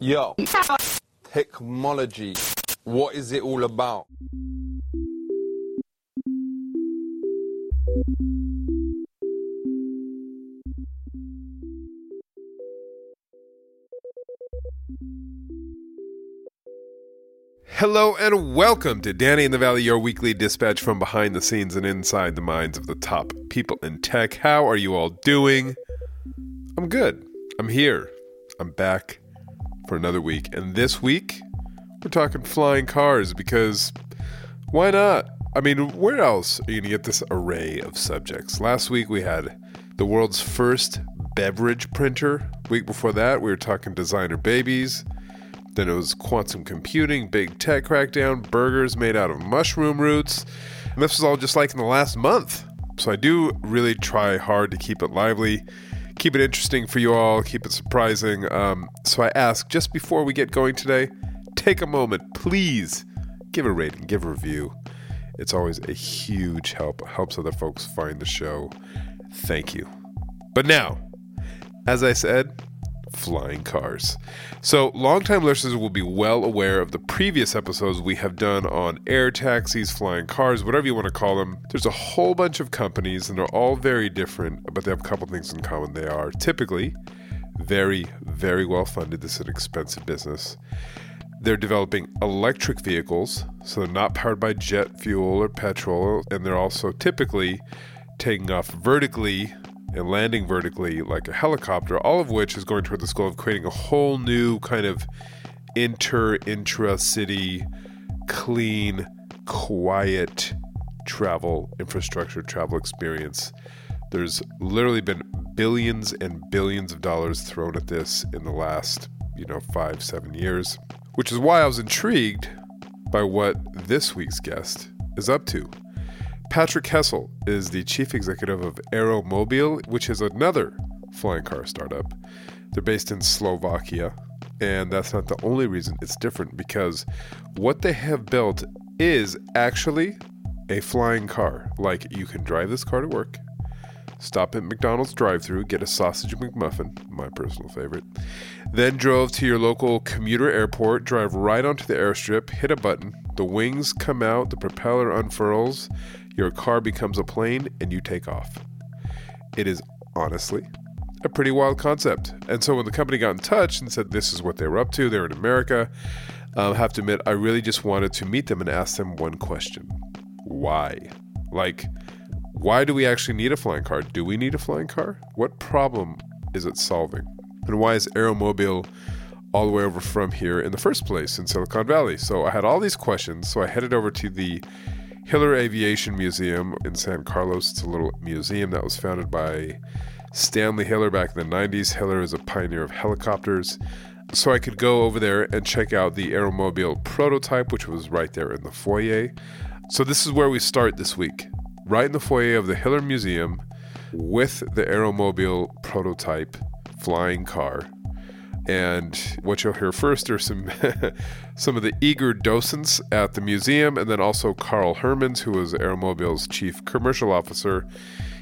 Yo, technology. What is it all about? Hello and welcome to Danny in the Valley, your weekly dispatch from behind the scenes and inside the minds of the top people in tech. How are you all doing? I'm good. I'm here. I'm back for another week. And this week, we're talking flying cars because why not? I mean, where else are you going to get this array of subjects? Last week, we had the world's first beverage printer. Week before that, we were talking designer babies. Then it was quantum computing, big tech crackdown, burgers made out of mushroom roots. And this was all just like in the last month. So I do really try hard to keep it lively, keep it interesting for you all, keep it surprising. Um, so I ask just before we get going today, take a moment, please give a rating, give a review. It's always a huge help, helps other folks find the show. Thank you. But now, as I said, flying cars. So, longtime listeners will be well aware of the previous episodes we have done on air taxis, flying cars, whatever you want to call them. There's a whole bunch of companies, and they're all very different, but they have a couple things in common. They are typically very, very well funded. This is an expensive business. They're developing electric vehicles, so they're not powered by jet fuel or petrol, and they're also typically taking off vertically and landing vertically like a helicopter, all of which is going toward this goal of creating a whole new kind of inter intra city, clean, quiet travel infrastructure, travel experience. There's literally been billions and billions of dollars thrown at this in the last, you know, five, seven years, which is why I was intrigued by what this week's guest is up to. Patrick Hessel is the chief executive of AeroMobil, which is another flying car startup. They're based in Slovakia, and that's not the only reason it's different because what they have built is actually a flying car. Like you can drive this car to work, stop at McDonald's drive-through, get a sausage McMuffin, my personal favorite, then drove to your local commuter airport, drive right onto the airstrip, hit a button, the wings come out, the propeller unfurls, your car becomes a plane, and you take off. It is honestly a pretty wild concept. And so when the company got in touch and said this is what they were up to, they're in America, um, I have to admit, I really just wanted to meet them and ask them one question Why? Like, why do we actually need a flying car? Do we need a flying car? What problem is it solving? And why is AeroMobil all the way over from here in the first place in Silicon Valley? So I had all these questions. So I headed over to the Hiller Aviation Museum in San Carlos. It's a little museum that was founded by Stanley Hiller back in the 90s. Hiller is a pioneer of helicopters. So I could go over there and check out the AeroMobil prototype, which was right there in the foyer. So this is where we start this week, right in the foyer of the Hiller Museum with the AeroMobil prototype flying car. And what you'll hear first are some some of the eager docents at the museum, and then also Carl Hermans, who was AeroMobil's chief commercial officer.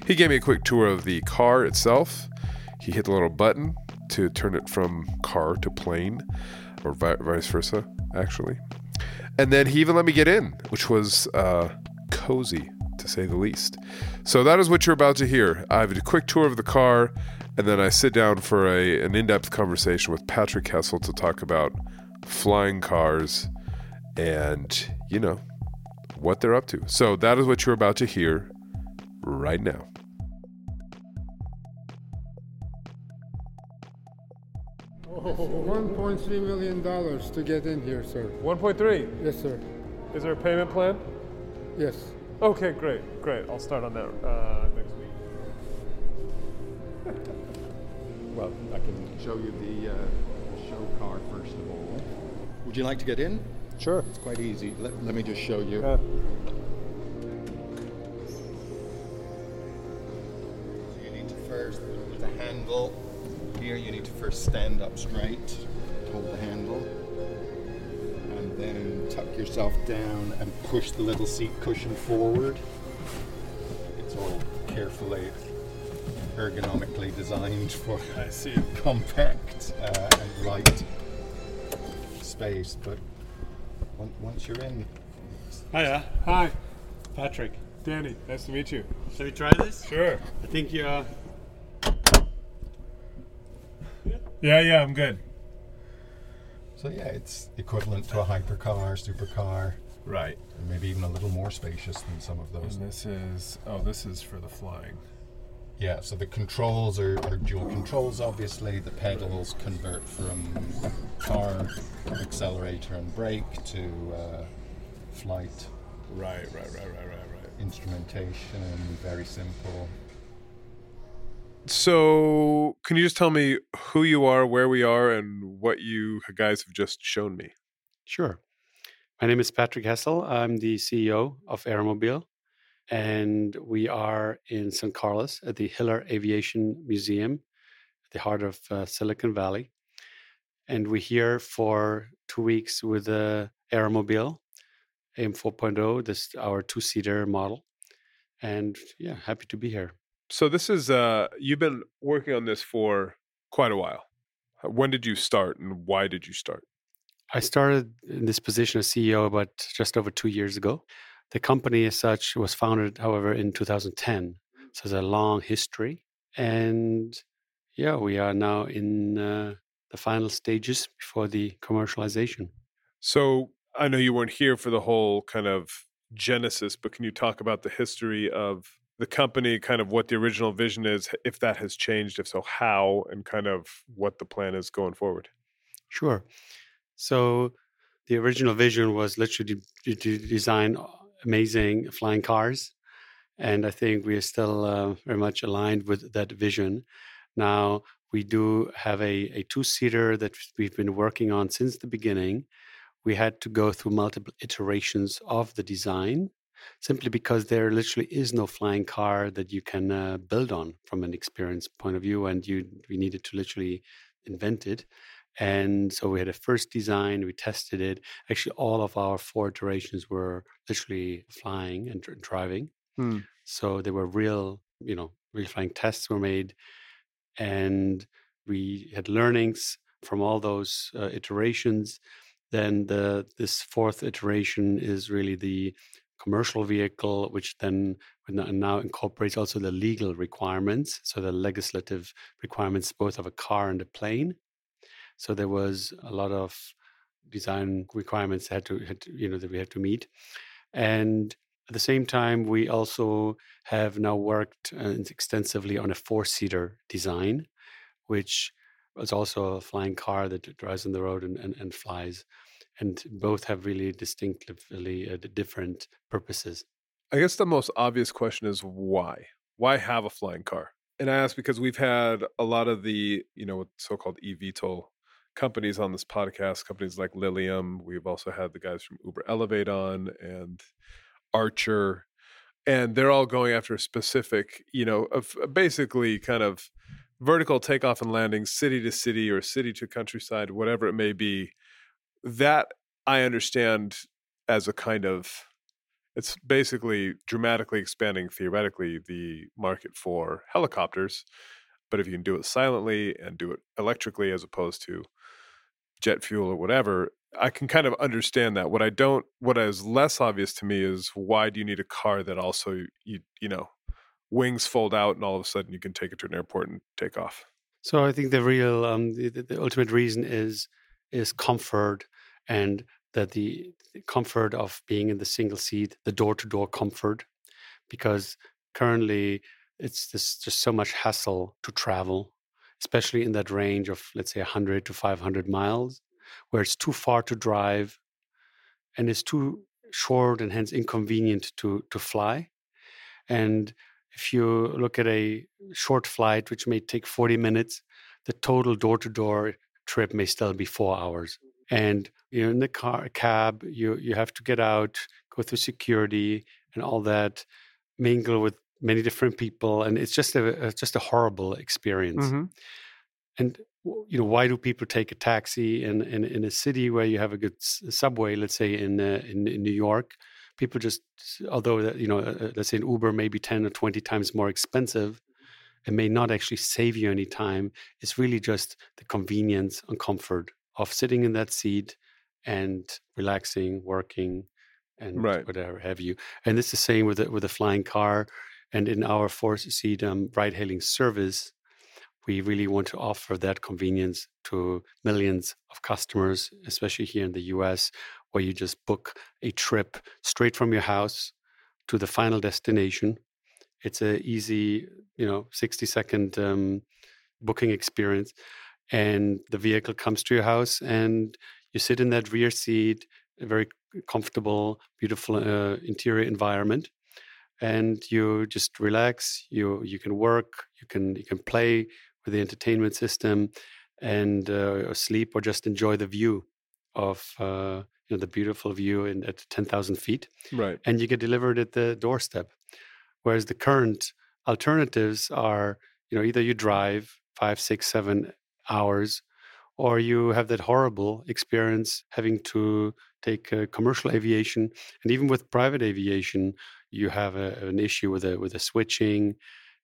He gave me a quick tour of the car itself. He hit the little button to turn it from car to plane, or vi- vice versa, actually. And then he even let me get in, which was uh, cozy to say the least. So that is what you're about to hear. I have a quick tour of the car, and then I sit down for a, an in depth conversation with Patrick Hessel to talk about flying cars and, you know, what they're up to. So that is what you're about to hear right now. One point three million dollars to get in here, sir. 1.3. Yes, sir. Is there a payment plan? Yes. Okay, great, great. I'll start on that uh, next week. Well, I can show you the, uh, show car first of all. Would you like to get in? Sure. It's quite easy. Let, let me just show you. Uh, You need to first, with the handle here, you need to first stand up straight, hold the handle, and then tuck yourself down and push the little seat cushion forward. It's all carefully, ergonomically designed for I see. compact uh, and light space, but on- once you're in, Hiya. Hi. Patrick. Danny. Nice to meet you. Shall we try this? Sure. I think you are. Yeah, yeah, I'm good. so yeah, it's equivalent to a hypercar, supercar, Right. and maybe even a little more spacious than some of those. And this is oh, this is for the flying. Yeah, so the controls are, are dual controls, obviously. The pedals convert from car, accelerator, and brake to uh, flight Right, right, right, right, right, right. instrumentation. Very simple. So, can you just tell me who you are, where we are, and what you guys have just shown me? Sure. My name is Patrick Hessel. I'm the CEO of AeroMobil, and we are in St. Carlos at the Hiller Aviation Museum, at the heart of uh, Silicon Valley. And we're here for two weeks with the AeroMobil AM 4.0, this our two-seater model. And yeah, happy to be here. So, this is uh, you've been working on this for quite a while. When did you start, and why did you start? I started in this position as CEO about just over two years ago. The company, as such, was founded, however, in 2010. So there's a long history. And yeah, we are now in uh, the final stages before the commercialization. So, I know you weren't here for the whole kind of genesis, but can you talk about the history of the company, kind of what the original vision is, if that has changed, if so, how, and kind of what the plan is going forward? Sure. So the original vision was literally to, to design amazing flying cars. And I think we are still uh, very much aligned with that vision. Now, we do have a, a two seater that we've been working on since the beginning. We had to go through multiple iterations of the design simply because there literally is no flying car that you can uh, build on from an experience point of view. And you, we needed to literally invent it. And so we had a first design, we tested it. Actually, all of our four iterations were literally flying and dr- driving. Hmm. So they were real, you know, real flying tests were made. And we had learnings from all those uh, iterations. Then the this fourth iteration is really the commercial vehicle, which then now incorporates also the legal requirements, so the legislative requirements both of a car and a plane. So there was a lot of design requirements that had to, had to you know that we had to meet, and at the same time we also have now worked uh, extensively on a four-seater design, which was also a flying car that drives on the road and, and, and flies, and both have really distinctively uh, different purposes. I guess the most obvious question is why? Why have a flying car? And I ask because we've had a lot of the, you know, so-called eVTOL companies on this podcast, companies like Lilium. We've also had the guys from Uber Elevate on and Archer, and they're all going after a specific, you know, basically kind of vertical takeoff and landing, city to city or city to countryside, whatever it may be. That I understand as a kind of it's basically dramatically expanding theoretically the market for helicopters but if you can do it silently and do it electrically as opposed to jet fuel or whatever i can kind of understand that. What i don't what is less obvious to me is why do you need a car that also you you know wings fold out and all of a sudden you can take it to an airport and take off? So I think the real, um, the, the- ultimate reason is is comfort and that the comfort of being in the single seat, the door to door comfort, because currently it's just so much hassle to travel, especially in that range of let's say 100 to 500 miles, where it's too far to drive, and it's too short and hence inconvenient to to fly, and if you look at a short flight, which may take 40 minutes, the total door to door trip may still be four hours. And you're in the car cab, you you have to get out, go through security and all that, mingle with many different people, and it's just a, a just a horrible experience. And you know, why do people take a taxi in in, in a city where you have a good s- subway? Let's say in uh, in, in New York, people just although you know, uh, uh, let's say an Uber may be ten or twenty times more expensive, it may not actually save you any time. It's really just the convenience and comfort of sitting in that seat and relaxing, working, and Right. whatever have you. And it's the same with the, with a flying car. And in our four seat um, ride hailing service, we really want to offer that convenience to millions of customers, especially here in the US, where you just book a trip straight from your house to the final destination. It's a easy, you know, 60 second um, booking experience. And the vehicle comes to your house and you sit in that rear seat, a very comfortable, beautiful uh, interior environment. And you just relax. You you can work. You can you can play with the entertainment system, and uh, or sleep or just enjoy the view of uh, you know the beautiful view in, at ten thousand feet Right. and you get delivered at the doorstep. Whereas the current alternatives are, you know, either you drive five, six, seven hours, or you have that horrible experience having to take uh, commercial aviation, and even with private aviation, you have a, an issue with a with a switching,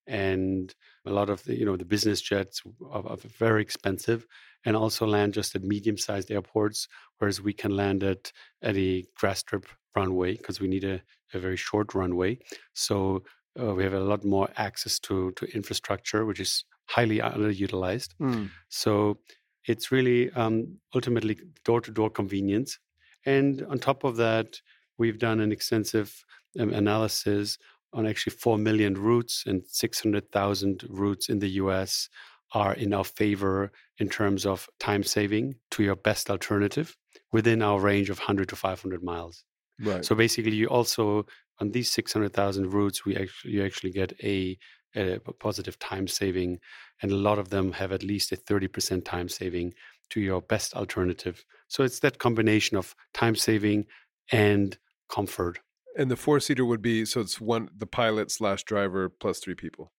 and a lot of the you know the business jets are, are very expensive, and also land just at medium-sized airports, whereas we can land at at a grass strip runway because we need a, a very short runway. So uh, we have a lot more access to to infrastructure, which is highly underutilized. Mm. So it's really um, ultimately door to door convenience. And on top of that, we've done an extensive um, analysis on actually 4 million routes and 600,000 routes in the US are in our favor in terms of time saving to your best alternative within our range of 100 to 500 miles. Right. So basically, you also on these 600,000 routes, we actually you actually get a, a positive time saving, and a lot of them have at least a 30% time saving to your best alternative. So it's that combination of time saving and comfort. And the four seater would be so it's one the pilot slash driver plus three people.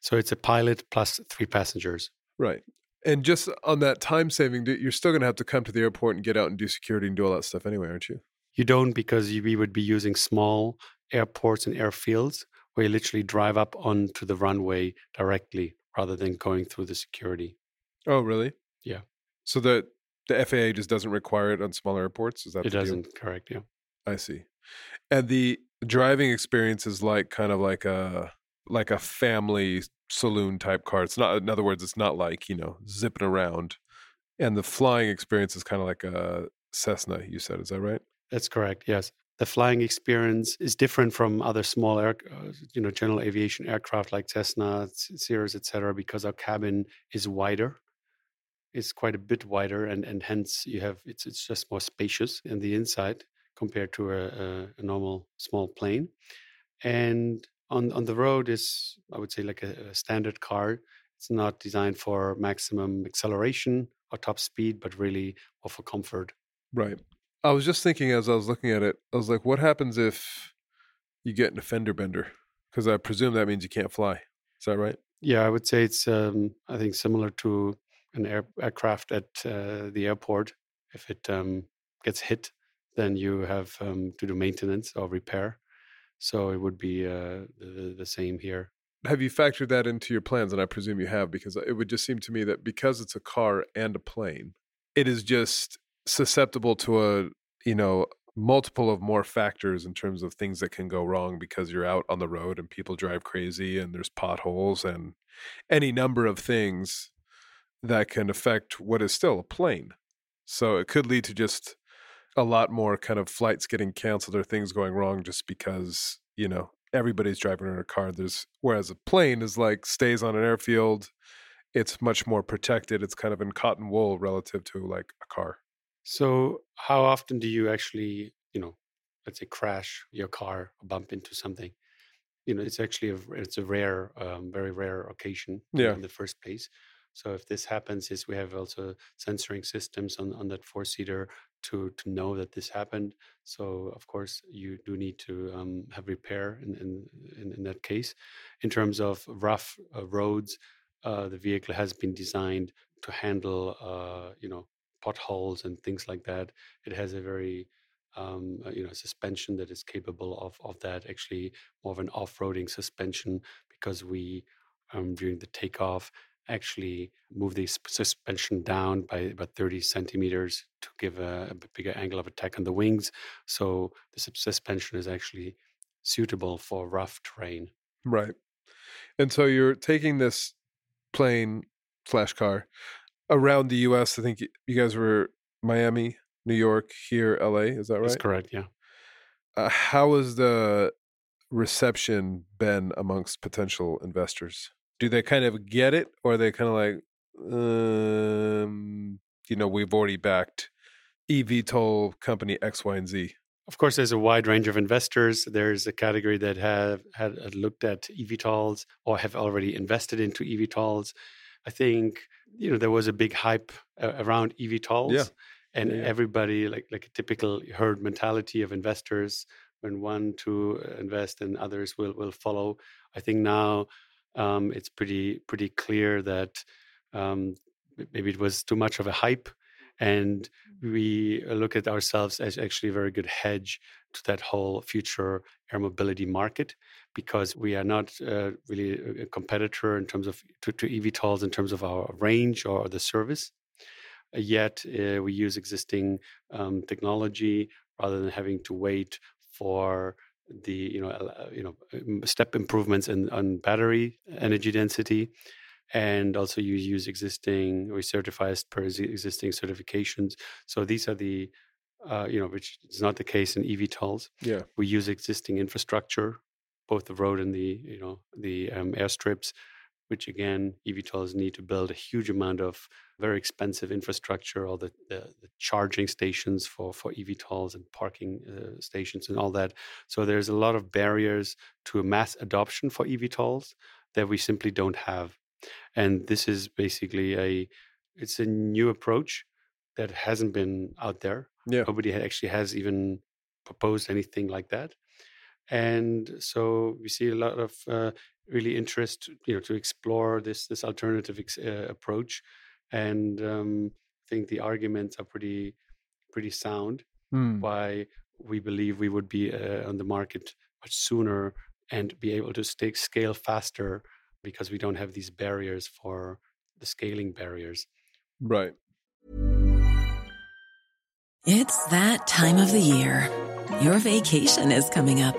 So it's a pilot plus three passengers. Right. And just on that time saving, you're still going to have to come to the airport and get out and do security and do all that stuff anyway, aren't you? You don't because you, we would be using small airports and airfields where you literally drive up onto the runway directly rather than going through the security. Oh, really? Yeah. So the the FAA just doesn't require it on smaller airports. Is that It doesn't, correct? Yeah. I see. And the driving experience is like kind of like a like a family saloon type car. It's not in other words, it's not like, you know, zipping around. And the flying experience is kind of like a Cessna, you said, is that right? That's correct. Yes, the flying experience is different from other small air, uh, you know, general aviation aircraft like Cessna, Cirrus, etc. Because our cabin is wider, it's quite a bit wider, and and hence you have it's it's just more spacious in the inside compared to a, a, a normal small plane. And on on the road is I would say like a, a standard car. It's not designed for maximum acceleration or top speed, but really more for comfort. Right. I was just thinking as I was looking at it, I was like, what happens if you get in a fender bender? Because I presume that means you can't fly. Is that right? Yeah, I would say it's um, I think similar to an air, aircraft at uh, the airport. If it um, gets hit, then you have um, to do maintenance or repair. So it would be uh, the, the same here. Have you factored that into your plans? And I presume you have, because it would just seem to me that because it's a car and a plane, it is just susceptible to a you know multiple of more factors in terms of things that can go wrong because you're out on the road and people drive crazy and there's potholes and any number of things that can affect what is still a plane. So it could lead to just a lot more kind of flights getting canceled or things going wrong just because, you know, everybody's driving in a car. There's whereas a plane is like stays on an airfield, it's much more protected. It's kind of in cotton wool relative to like a car. So how often do you actually, you know, let's say crash your car or bump into something? You know, it's actually a it's a rare, um, very rare occasion Yeah. in the first place. So if this happens, is we have also censoring systems on, on that four seater to to know that this happened. So of course you do need to um, have repair in, in in that case. In terms of rough uh, roads, uh, the vehicle has been designed to handle uh, you know potholes and things like that. It has a very um, uh, you know suspension that is capable of of that. Actually, more of an off-roading suspension because we um, during the takeoff actually move the suspension down by about 30 centimeters to give a, a bigger angle of attack on the wings. So the suspension is actually suitable for rough terrain. Right. And so you're taking this plane slash car around the U.S. I think you guys were Miami, New York, here, L.A. Is that right? That's correct. Yeah. Uh, how has the reception been amongst potential investors? Do they kind of get it, or are they kind of like, um, you know, we've already backed eVTOL company X, Y, and Z? Of course, there's a wide range of investors. There's a category that have had looked at eVTOLs or have already invested into eVTOLs. I think you know there was a big hype around eVTOLs, and Yeah, yeah. everybody like like a typical herd mentality of investors. When one to invest and others will will follow. I think now um, it's pretty pretty clear that um, maybe it was too much of a hype, and we uh, look at ourselves as actually a very good hedge to that whole future air mobility market because we are not uh, really a- competitor in terms of to, to eVTOLs in terms of our range or the service. Yet uh, we use existing um, technology rather than having to wait for the you know uh, you know step improvements in on battery energy density. And also you use existing we certify as per existing certifications. So these are the uh, you know which is not the case in eVTOLs Yeah. we use existing infrastructure both the road and the you know the um, airstrips which again eVTOLs need to build a huge amount of very expensive infrastructure all the, the, the charging stations for for eVTOLs and parking uh, stations and all that. So there's a lot of barriers to a mass adoption for eVTOLs that we simply don't have. And this is basically a it's a new approach that hasn't been out there. Yeah. nobody actually has even proposed anything like that. And so we see a lot of uh, really interest you know to explore this this alternative ex- uh, approach and um, i think the arguments are pretty pretty sound Hmm. why we believe we would be uh, on the market much sooner and be able to stay, scale faster because we don't have these barriers for the scaling barriers. Right. It's that time of the year. Your vacation is coming up.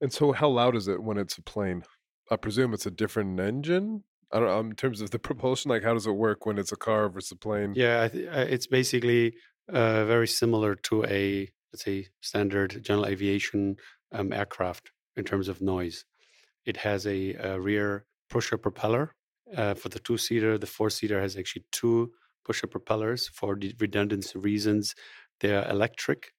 And so, how loud is it when it's a plane? I presume it's a different engine. I don't know in terms of the propulsion. Like, how does it work when it's a car versus a plane? Yeah, uh, it's basically uh, very similar to a let's say standard general aviation um, aircraft in terms of noise. It has a, a rear pusher propeller uh, for the two seater. The four seater has actually two pusher propellers for redundancy reasons. They are electric,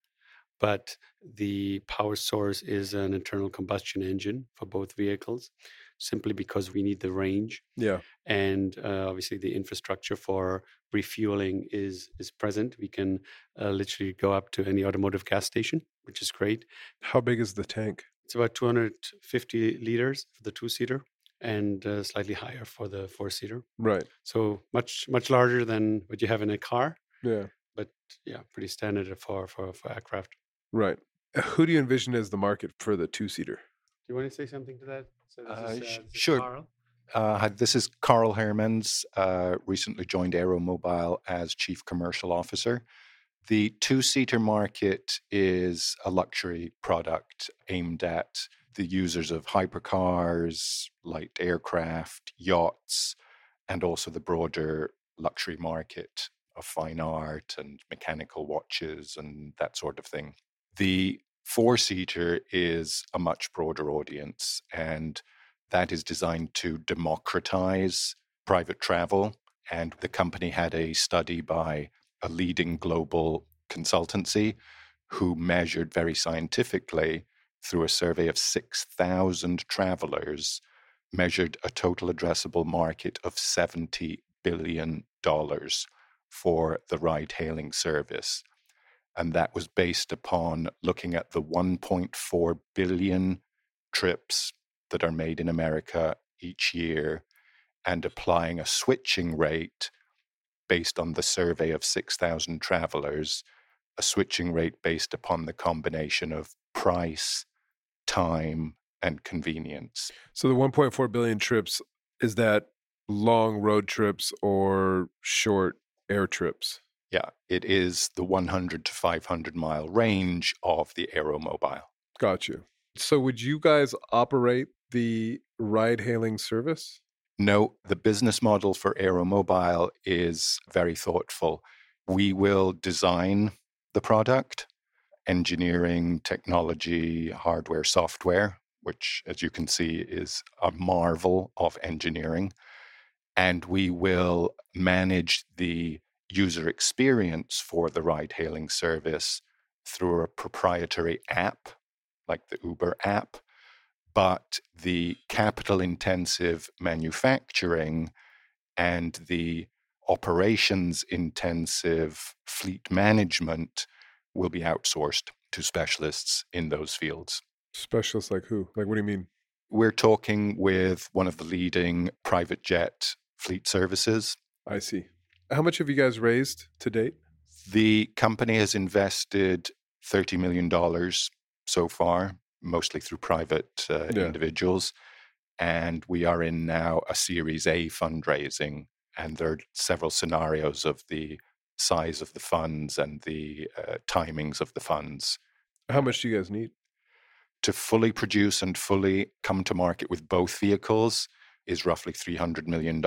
but the power source is an internal combustion engine for both vehicles, simply because we need the range Yeah. and uh, obviously the infrastructure for refueling is is present. We can uh, literally go up to any automotive gas station, which is great. How big is the tank? It's about 250 liters for the two seater, and uh, slightly higher for the four seater. Right. So much much larger than what you have in a car, Yeah. but yeah, pretty standard for for for aircraft. Right. Uh, Who do you envision as the market for the two seater? Do you want to say something to that? So this Uh, is, sh- this is sure. Carl. Uh, this is Carl Hermans, uh, recently joined AeroMobil as Chief Commercial Officer. The two seater market is a luxury product aimed at the users of hypercars, light aircraft, yachts, and also the broader luxury market of fine art and mechanical watches and that sort of thing. The four seater is a much broader audience, and that is designed to democratize private travel. And the company had a study by a leading global consultancy who measured very scientifically through a survey of 6,000 travelers, measured a total addressable market of $70 billion for the ride hailing service. And that was based upon looking at the 1.4 billion trips that are made in America each year and applying a switching rate based on the survey of 6,000 travelers, a switching rate based upon the combination of price, time, and convenience. So the 1.4 billion trips is that long road trips or short air trips? Yeah, it is the 100 to 500 mile range of the AeroMobil. Got you. So would you guys operate the ride hailing service? No, the business model for AeroMobil is very thoughtful. We will design the product, engineering, technology, hardware, software, which, as you can see, is a marvel of engineering. And we will manage the user experience for the ride hailing service through a proprietary app, like the Uber app. But the capital intensive manufacturing and the operations intensive fleet management will be outsourced to specialists in those fields. Specialists like who? Like, what do you mean? We're talking with one of the leading private jet fleet services. I see. How much have you guys raised to date? The company has invested $30 million so far, mostly through private uh, Yeah. individuals. And we are in now a Series A fundraising. And there are several scenarios of the size of the funds and the uh, timings of the funds. How much do you guys need? To fully produce and fully come to market with both vehicles is roughly $300 million.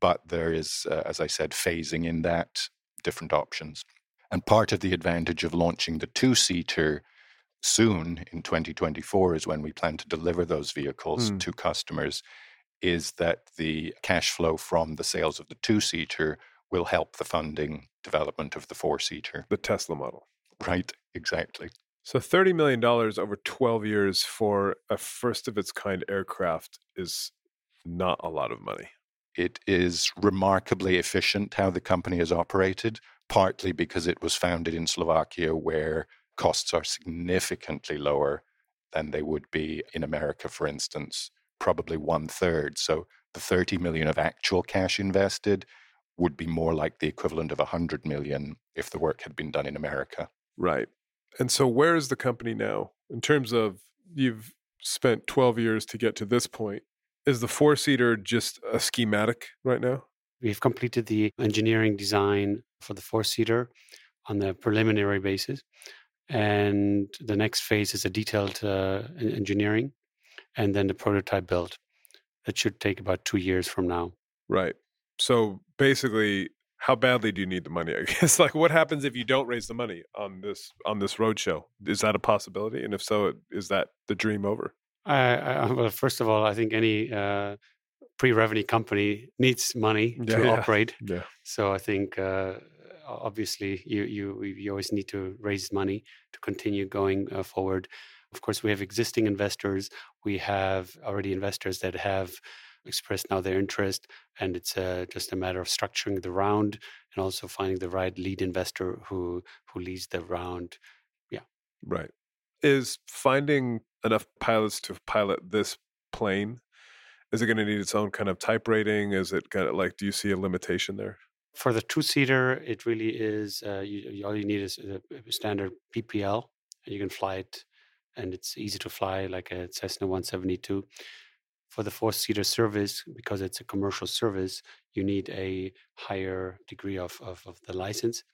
But there is, uh, as I said, phasing in that, different options. And part of the advantage of launching the two seater soon in 2024 is when we plan to deliver those vehicles Hmm. to customers, is that the cash flow from the sales of the two seater will help the funding development of the four seater. The Tesla model. Right, exactly. So $30 million over 12 years for a first of its kind aircraft is not a lot of money. It is remarkably efficient how the company is operated, partly because it was founded in Slovakia, where costs are significantly lower than they would be in America, for instance, probably one third. So the 30 million of actual cash invested would be more like the equivalent of 100 million if the work had been done in America. Right. And so where is the company now in terms of you've spent 12 years to get to this point? Is the four seater just a schematic right now? We've completed the engineering design for the four seater on the preliminary basis. And the next phase is a detailed uh, engineering and then the prototype build. That should take about two years from now. Right. So basically, how badly do you need the money? I guess like what happens if you don't raise the money on this on this roadshow? Is that a possibility? And if so, is that the dream over? I, I, well, first of all, I think any uh, pre-revenue company needs money Yeah, to operate. Yeah. So I think uh, obviously you you you always need to raise money to continue going uh, forward. Of course, we have existing investors. We have already investors that have expressed now their interest, and it's uh, just a matter of structuring the round and also finding the right lead investor who who leads the round. Yeah. Right. Is finding enough pilots to pilot this plane? Is it going to need its own kind of type rating? Is it kind of like? Do you see a limitation there? For the two-seater, it really is. Uh, you, all you need is a, a standard PPL, and you can fly it, and it's easy to fly like a Cessna 172. For the four-seater service, because it's a commercial service, you need a higher degree of, of, of the license,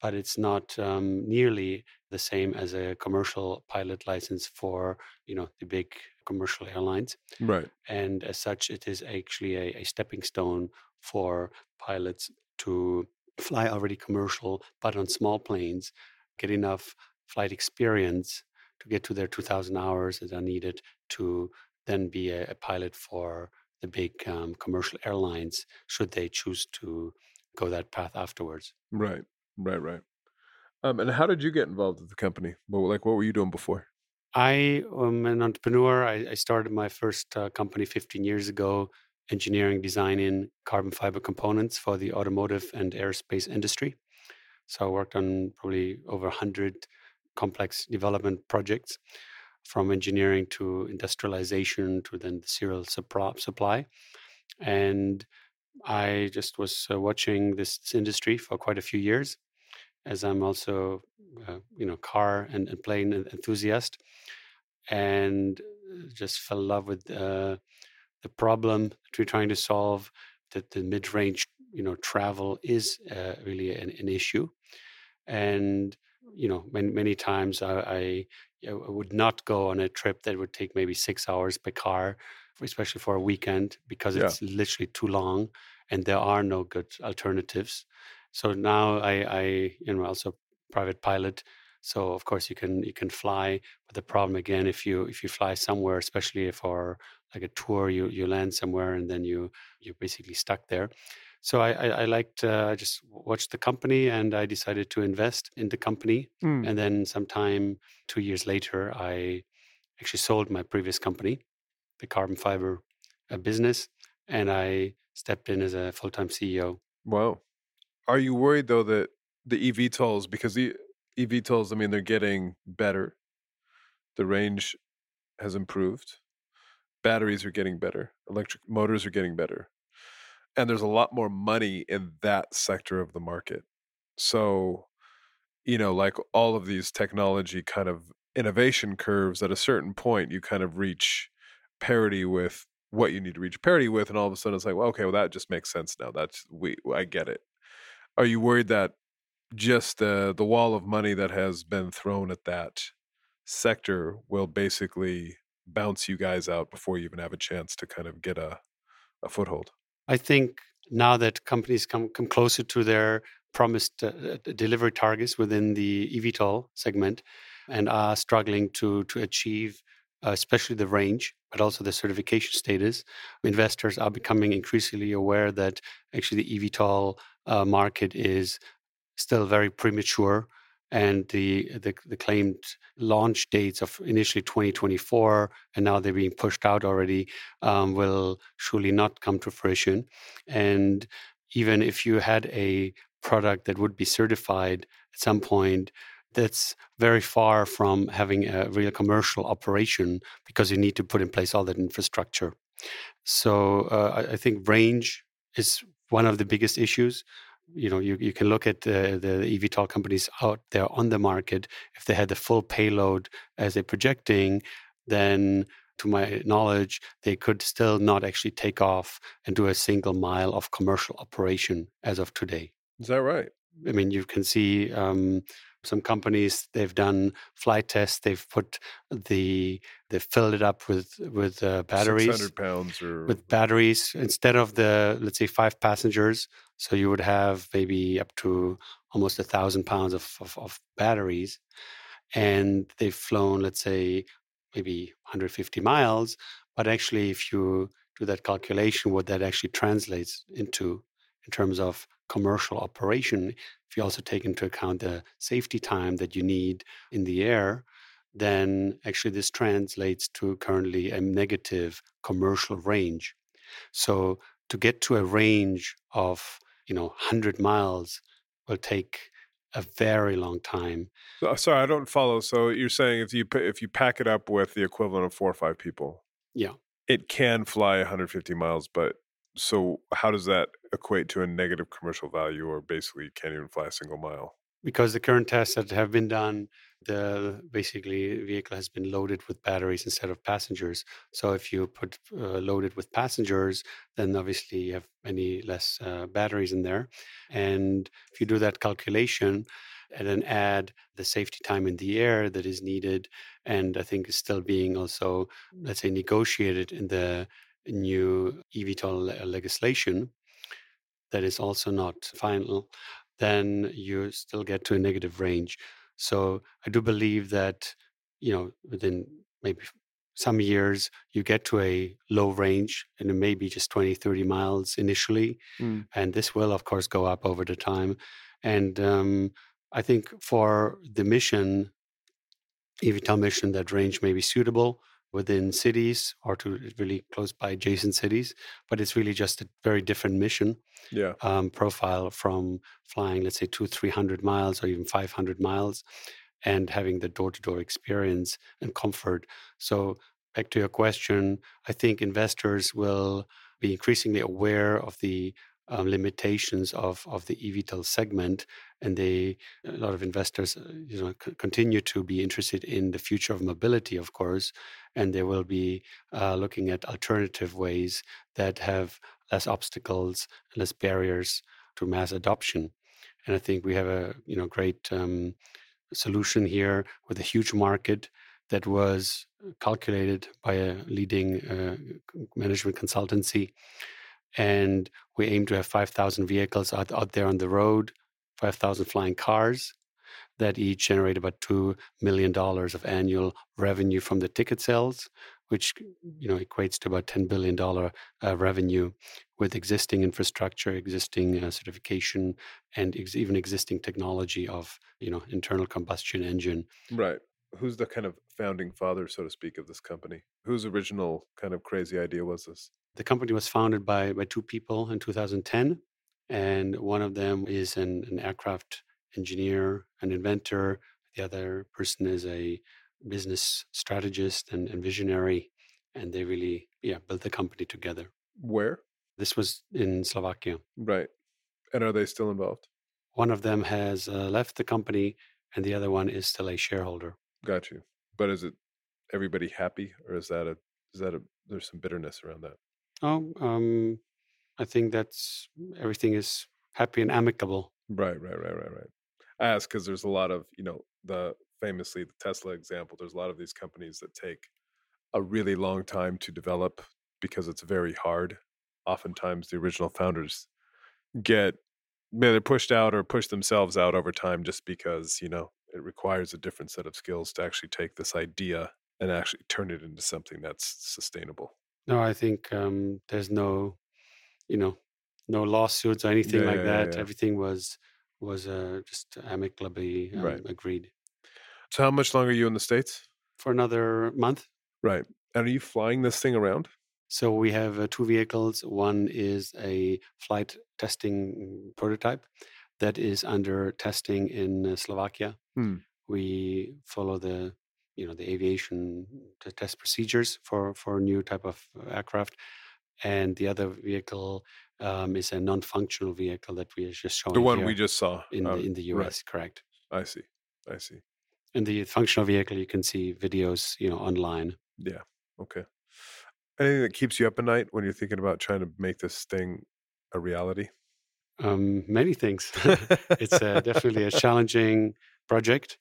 but it's not um, nearly the same as a commercial pilot license for you know the big commercial airlines Right. and as such it is actually a, a stepping stone for pilots to fly already commercial, but on small planes, get enough flight experience to get to their 2,000 hours that are needed to then be a, a pilot for the big um, commercial airlines, should they choose to go that path afterwards. Right, right, right. Um, and how did you get involved with the company? Well, like, what were you doing before? I am an entrepreneur. I, I started my first uh, company 15 years ago, engineering, designing carbon fiber components for the automotive and aerospace industry. So I worked on probably over 100 complex development projects from engineering to industrialization to then the serial supply. And I just was uh, watching this, this, industry for quite a few years, as I'm also, uh, you know, car and, and, plane enthusiast, and uh, just fell in love with uh, the problem that we're trying to solve. That the mid-range, you know, travel is uh, really an, an, issue, and you know, many many times I, I I would not go on a trip that would take maybe six hours by car, especially for a weekend, because yeah. it's literally too long, and there are no good alternatives. So now I, I you know, also private pilot. So of course you can you can fly, but the problem again, if you if you fly somewhere, especially for like a tour, you you land somewhere and then you you're basically stuck there. So I, I, I liked, uh, I just watched the company and I decided to invest in the company. Mm. And then sometime two years later, I actually sold my previous company, the carbon fiber uh, business, and I stepped in as a full time CEO. Wow. Are you worried though that the eVTOLs, because the eVTOLs, I mean, they're getting better, the range has improved, batteries are getting better, electric motors are getting better and there's a lot more money in that sector of the market. So, you know, like all of these technology kind of innovation curves, at a certain point, you kind of reach parity with what you need to reach parity with, and all of a sudden it's like, well, okay, well that just makes sense now. That's we, I get it. Are you worried that just the the wall of money that has been thrown at that sector will basically bounce you guys out before you even have a chance to kind of get a a foothold? I think now that companies come come closer to their promised uh, delivery targets within the eVTOL segment and are struggling to to achieve uh, especially the range but also the certification status investors are becoming increasingly aware that actually the eVTOL uh, market is still very premature and the, the, the claimed launch dates of initially 2024 and now they're being pushed out already um, will surely not come to fruition. And even if you had a product that would be certified at some point that's very far from having a real commercial operation because you need to put in place all that infrastructure. So uh, I think range is one of the biggest issues you know you, you can look at the, the eVTOL companies out there on the market. If they had the full payload as they're projecting, then to my knowledge, they could still not actually take off and do a single mile of commercial operation as of today. Is that right? I mean, you can see um, some companies they've done flight tests. They've put the they've filled it up with with uh, batteries. Six hundred pounds or with batteries instead of the let's say five passengers. So you would have maybe up to almost a thousand pounds of, of, of batteries, and they've flown let's say maybe 150 miles. But actually, if you do that calculation, what that actually translates into in terms of commercial operation, if you also take into account the safety time that you need in the air, then actually this translates to currently a negative commercial range. So to get to a range of you know 100 miles will take a very long time. Uh, sorry, I don't follow. So you're saying if you if you pack it up with the equivalent of four or five people, yeah, it can fly 150 miles, but so how does that equate to a negative commercial value or basically can't even fly a single mile? Because the current tests that have been done, the basically vehicle has been loaded with batteries instead of passengers. So if you put uh, loaded with passengers, then obviously you have many less uh, batteries in there. And if you do that calculation, and then add the safety time in the air that is needed and i think is still being also let's say negotiated in the new eVTOL legislation, that is also not final, then you still get to a negative range. So I do believe that, you know, within maybe some years you get to a low range and it may be just 20 30 miles initially Mm. and this will of course go up over the time and um, i think for the mission eVTOL mission that range may be suitable within cities or to really close by adjacent cities but it's really just a very different mission Yeah. um, profile from flying, let's say, two, 300 miles or even 500 miles and having the door to door experience and comfort. So, back to your question, I think investors will be increasingly aware of the um, limitations of, of the eVTOL segment, and they a lot of investors, uh, you know, c- continue to be interested in the future of mobility, of course, and they will be uh, looking at alternative ways that have less obstacles, less barriers to mass adoption. And I think we have a you know great um, solution here with a huge market that was calculated by a leading uh, management consultancy. And we aim to have 5,000 vehicles out, out there on the road, 5,000 flying cars that each generate about $2 million of annual revenue from the ticket sales, which you know equates to about $10 billion uh, revenue with existing infrastructure, existing uh, certification, and ex- even existing technology of you know internal combustion engine. Right. Who's the kind of founding father, so to speak, of this company? Whose original kind of crazy idea was this? The company was founded by by two people in 2010, and one of them is an, an aircraft engineer, an inventor. The other person is a business strategist and, and visionary, and they really yeah built the company together. Where? This was in Slovakia. Right. And are they still involved? One of them has uh, left the company, and the other one is still a shareholder. Got you. But is it everybody happy, or is that a is that a there's some bitterness around that? Oh, um, I think that's everything is happy and amicable. Right, right, right, right, right. I ask because there's a lot of you know the famously the Tesla example. There's a lot of these companies that take a really long time to develop because it's very hard. Oftentimes, the original founders get either pushed out or push themselves out over time just because you know it requires a different set of skills to actually take this idea and actually turn it into something that's sustainable. No, I think um, there's no, you know, no lawsuits or anything Yeah, like yeah, that. yeah. Everything was was uh, just amicably um, Right. agreed So, how much longer are you in the states? for another month. Right. And are you flying this thing around? So we have uh, two vehicles. One is a flight testing prototype that is under testing in uh, Slovakia. Hmm. We follow the you know the aviation test procedures for for a new type of uh, aircraft, and the other vehicle um, is a non-functional vehicle that we just showing The one we just saw in uh, the, in the right. US. Correct. I see. I see. In the functional vehicle, you can see videos you know online. Yeah. Okay. Anything that keeps you up at night when you're thinking about trying to make this thing a reality? Um, many things. it's uh, definitely a challenging project.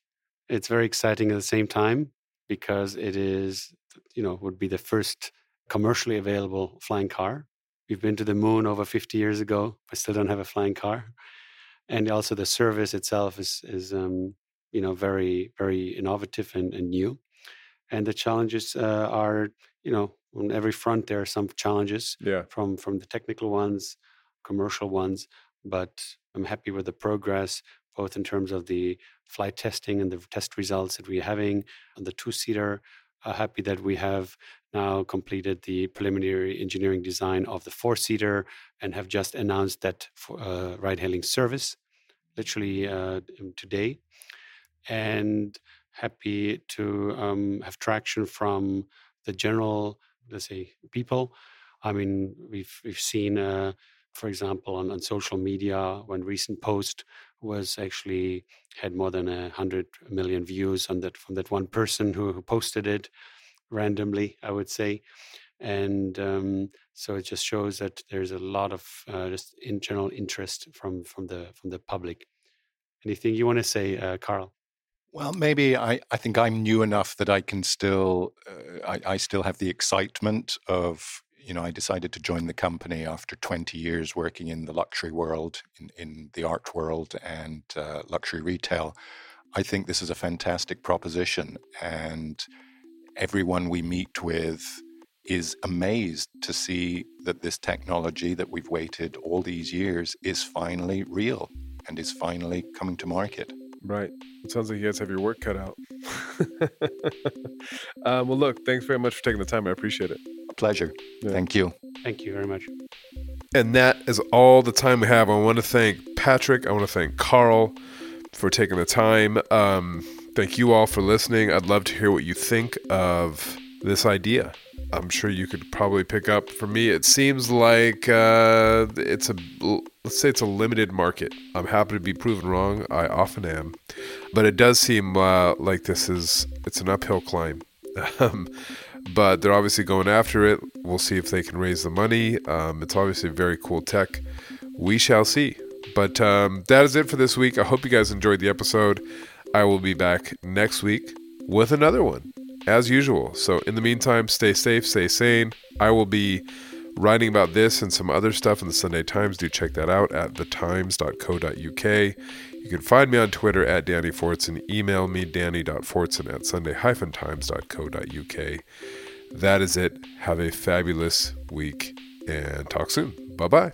It's very exciting at the same time because it is, you know, would be the first commercially available flying car. We've been to the moon over 50 years ago. I still don't have a flying car, and also the service itself is is um, you know very very innovative and, and new. And the challenges uh, are, you know, on every front there are some challenges yeah. from from the technical ones, commercial ones. But I'm happy with the progress, both in terms of the flight testing and the test results that we're having on the two-seater. Uh, happy that we have now completed the preliminary engineering design of the four-seater and have just announced that uh, ride-hailing service, literally uh, today. And happy to um, have traction from the general, let's say, people. I mean, we've we've seen, uh, for example, on, on social media, one recent post was actually had more than a hundred million views on that from that one person who, who posted it randomly, I would say, and um, so it just shows that there's a lot of uh, just in general interest from from the from the public. Anything you want to say, uh, Carl? Well, maybe I, I think I'm new enough that I can still uh, I, I still have the excitement of you know, I decided to join the company after 20 years working in the luxury world, in, in the art world, and uh, luxury retail. I think this is a fantastic proposition, and everyone we meet with is amazed to see that this technology that we've waited all these years is finally real and is finally coming to market. Right. It sounds like you guys have your work cut out. um, well, look, thanks very much for taking the time. I appreciate it. A pleasure. Yeah. Thank you. Thank you very much. And that is all the time we have. I want to thank Patrick. I want to thank Carl for taking the time. Um, thank you all for listening. I'd love to hear what you think of this idea. I'm sure you could probably pick up. For me, it seems like uh, it's a let's say it's a limited market. I'm happy to be proven wrong. I often am, but it does seem uh, like this is it's an uphill climb. Um, but they're obviously going after it. We'll see if they can raise the money. Um, it's obviously very cool tech. We shall see. But um, that is it for this week. I hope you guys enjoyed the episode. I will be back next week with another one, as usual. So, in the meantime, stay safe, stay sane. I will be writing about this and some other stuff in the Sunday Times. Do check that out at thetimes.co.uk. You can find me on Twitter at Danny Fortson. Email me, danny.fortson at sunday-times.co.uk. That is it. Have a fabulous week and talk soon. Bye bye.